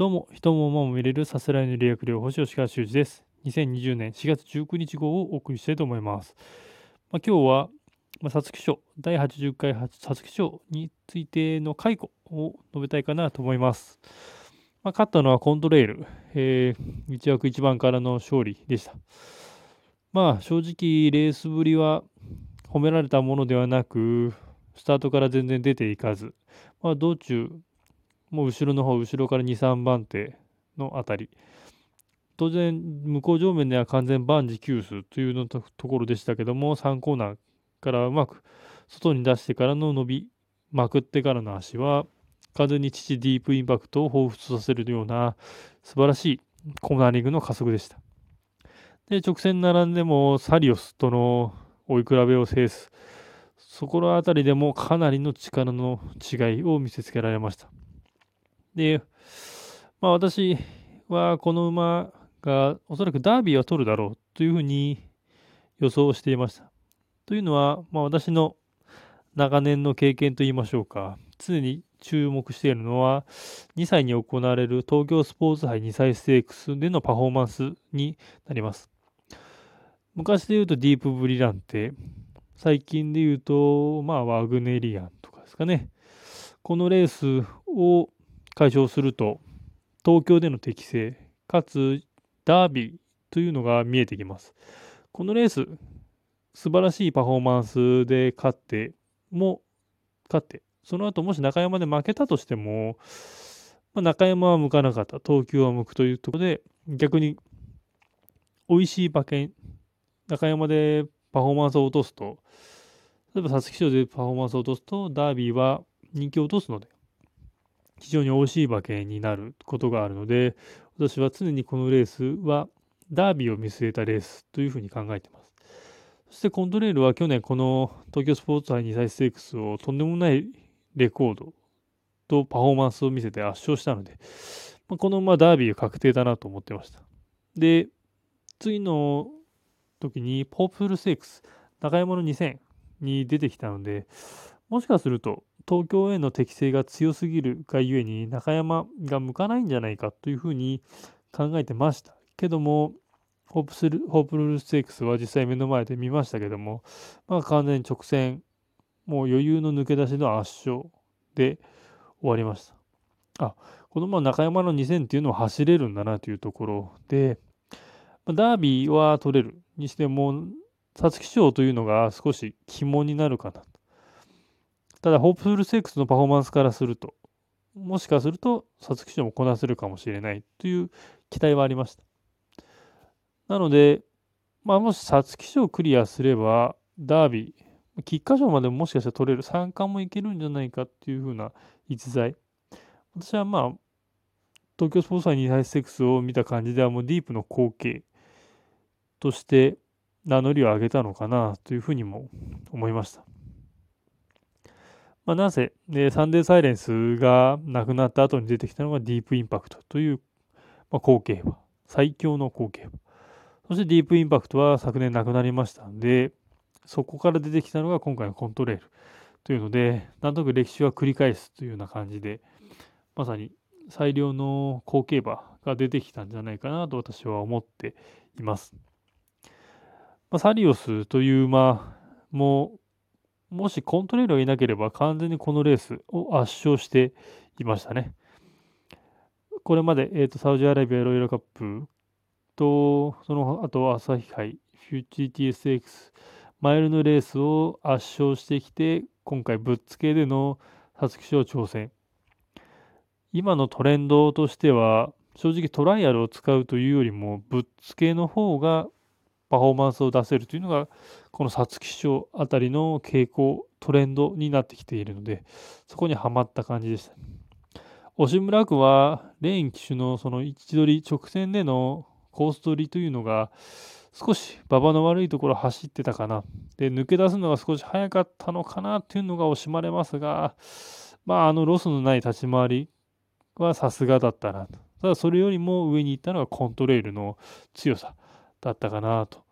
どうも、人も馬も見れるさすらいの理学療法士吉川修司です。2020年4月19日号をお送りしたいと思います。まあ、今日は、まあ、皐月賞、第80回皐月賞についての解雇を述べたいかなと思います。まあ、勝ったのはコントレイル、えー、1枠1番からの勝利でした。まあ、正直、レースぶりは褒められたものではなく、スタートから全然出ていかず、まあ、道中、もう後ろの方、後ろから2、3番手のあたり。当然、向こう上面では完全万事休すというのところでしたけども、3コーナーからうまく外に出してからの伸び、まくってからの足は、完全に父ディープインパクトを彷彿させるような素晴らしいコーナーリングの加速でした。で、直線並んでもサリオスとの追い比べを制す。そこのあたりでもかなりの力の違いを見せつけられました。で、まあ私はこの馬がおそらくダービーは取るだろうというふうに予想していました。というのは、まあ私の長年の経験といいましょうか、常に注目しているのは、2歳に行われる東京スポーツ杯2歳ステークスでのパフォーマンスになります。昔で言うとディープブリランテ、最近で言うと、まあワグネリアンとかですかね。このレースを解消すると、東京での適正、かつダービーというのが見えてきます。このレース、素晴らしいパフォーマンスで勝っても、勝って、その後もし中山で負けたとしても、まあ、中山は向かなかった、東京は向くというところで、逆に美味しい馬券、中山でパフォーマンスを落とすと、例えば皐月賞でパフォーマンスを落とすと、ダービーは人気を落とすので、非常に美味しい馬券になることがあるので、私は常にこのレースはダービーを見据えたレースというふうに考えています。そしてコントレールは去年この東京スポーツ杯2歳ステークスをとんでもないレコードとパフォーマンスを見せて圧勝したので、まあ、この馬ダービー確定だなと思ってました。で、次の時にポープルステークス、中山の2000に出てきたので、もしかすると東京への適性が強すぎるがゆえに中山が向かないんじゃないかというふうに考えてました。けどもホープスルホープルステークスは実際目の前で見ましたけども、まあ、完全に直線もう余裕の抜け出しの圧勝で終わりました。あこのまま中山の2000っていうのは走れるんだなというところでダービーは取れるにしても皐月賞というのが少し肝になるかなと。ただ、ホープフルセックスのパフォーマンスからすると、もしかすると、皐月賞もこなせるかもしれないという期待はありました。なので、まあ、もし皐月賞をクリアすれば、ダービー、菊花賞までももしかしたら取れる、三冠もいけるんじゃないかっていうふうな逸材。私はまあ、東京スポーツ祭2歳ステークスを見た感じでは、もうディープの後継として名乗りを上げたのかなというふうにも思いました。まあ、なぜ、でサンデーサイレンスがなくなった後に出てきたのがディープインパクトという、まあ、後継馬、最強の後継馬。そしてディープインパクトは昨年なくなりましたので、そこから出てきたのが今回のコントレールというので、なんとなく歴史は繰り返すというような感じで、まさに最良の後継馬が出てきたんじゃないかなと私は思っています。まあ、サリオスという馬ももしコントレールがいなければ完全にこのレースを圧勝していましたね。これまで、えーと、サウジアラビアロイヤルカップと、その後朝日杯、フューチー TSX、マイルのレースを圧勝してきて、今回ぶっつけでの皐月賞挑戦。今のトレンドとしては、正直トライアルを使うというよりも、ぶっつけの方がパフォーマンスを出せるというのが、この皐月賞あたりの傾向、トレンドになってきているので、そこにはまった感じでした。押村区は、レーン騎手のその位置取り、直線でのコース取りというのが、少し馬場の悪いところ走ってたかな。で、抜け出すのが少し早かったのかなというのが惜しまれますが、まあ、あのロスのない立ち回りはさすがだったなと。ただ、それよりも上に行ったのがコントレールの強さ。だったかなと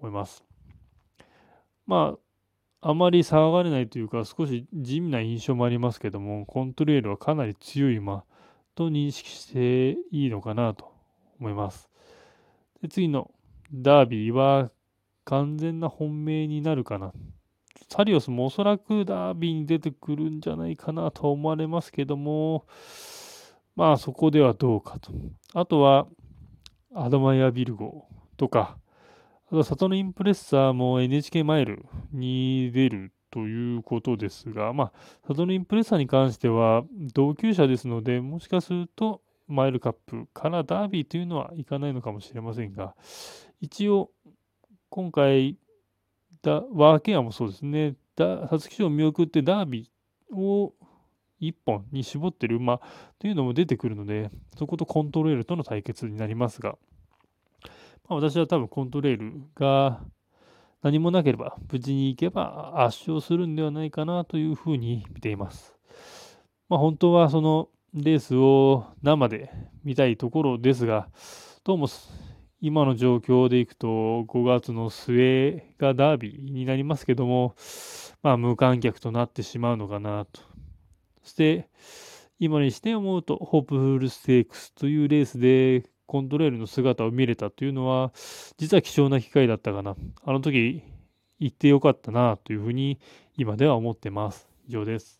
思います。まあ、あまり騒がれないというか、少し地味な印象もありますけども、コントレールはかなり強い馬と認識していいのかなと思います。で次のダービーは完全な本命になるかな。サリオスもおそらくダービーに出てくるんじゃないかなと思われますけども、まあそこではどうかと。あとは、アドマイア・ビルゴとか、あとサトノインプレッサーも NHK マイルに出るということですが、まあ、サトノインプレッサーに関しては同級者ですので、もしかするとマイルカップからダービーというのはいかないのかもしれませんが、一応、今回、だワーケアもそうですね、皐月賞を見送ってダービーを1本に絞ってる馬というのも出てくるので、そことコントレールとの対決になりますが、まあ、私は多分コントレールが何もなければ無事に行けば圧勝するんではないかなというふうに見ています。まあ、本当はそのレースを生で見たいところですが、どうも今の状況でいくと5月の末がダービーになりますけども、まあ無観客となってしまうのかなと。そして今にして思うと、ホープフルステークスというレースでコントレールの姿を見れたというのは、実は貴重な機会だったかな。あの時行ってよかったなというふうに今では思ってます。以上です。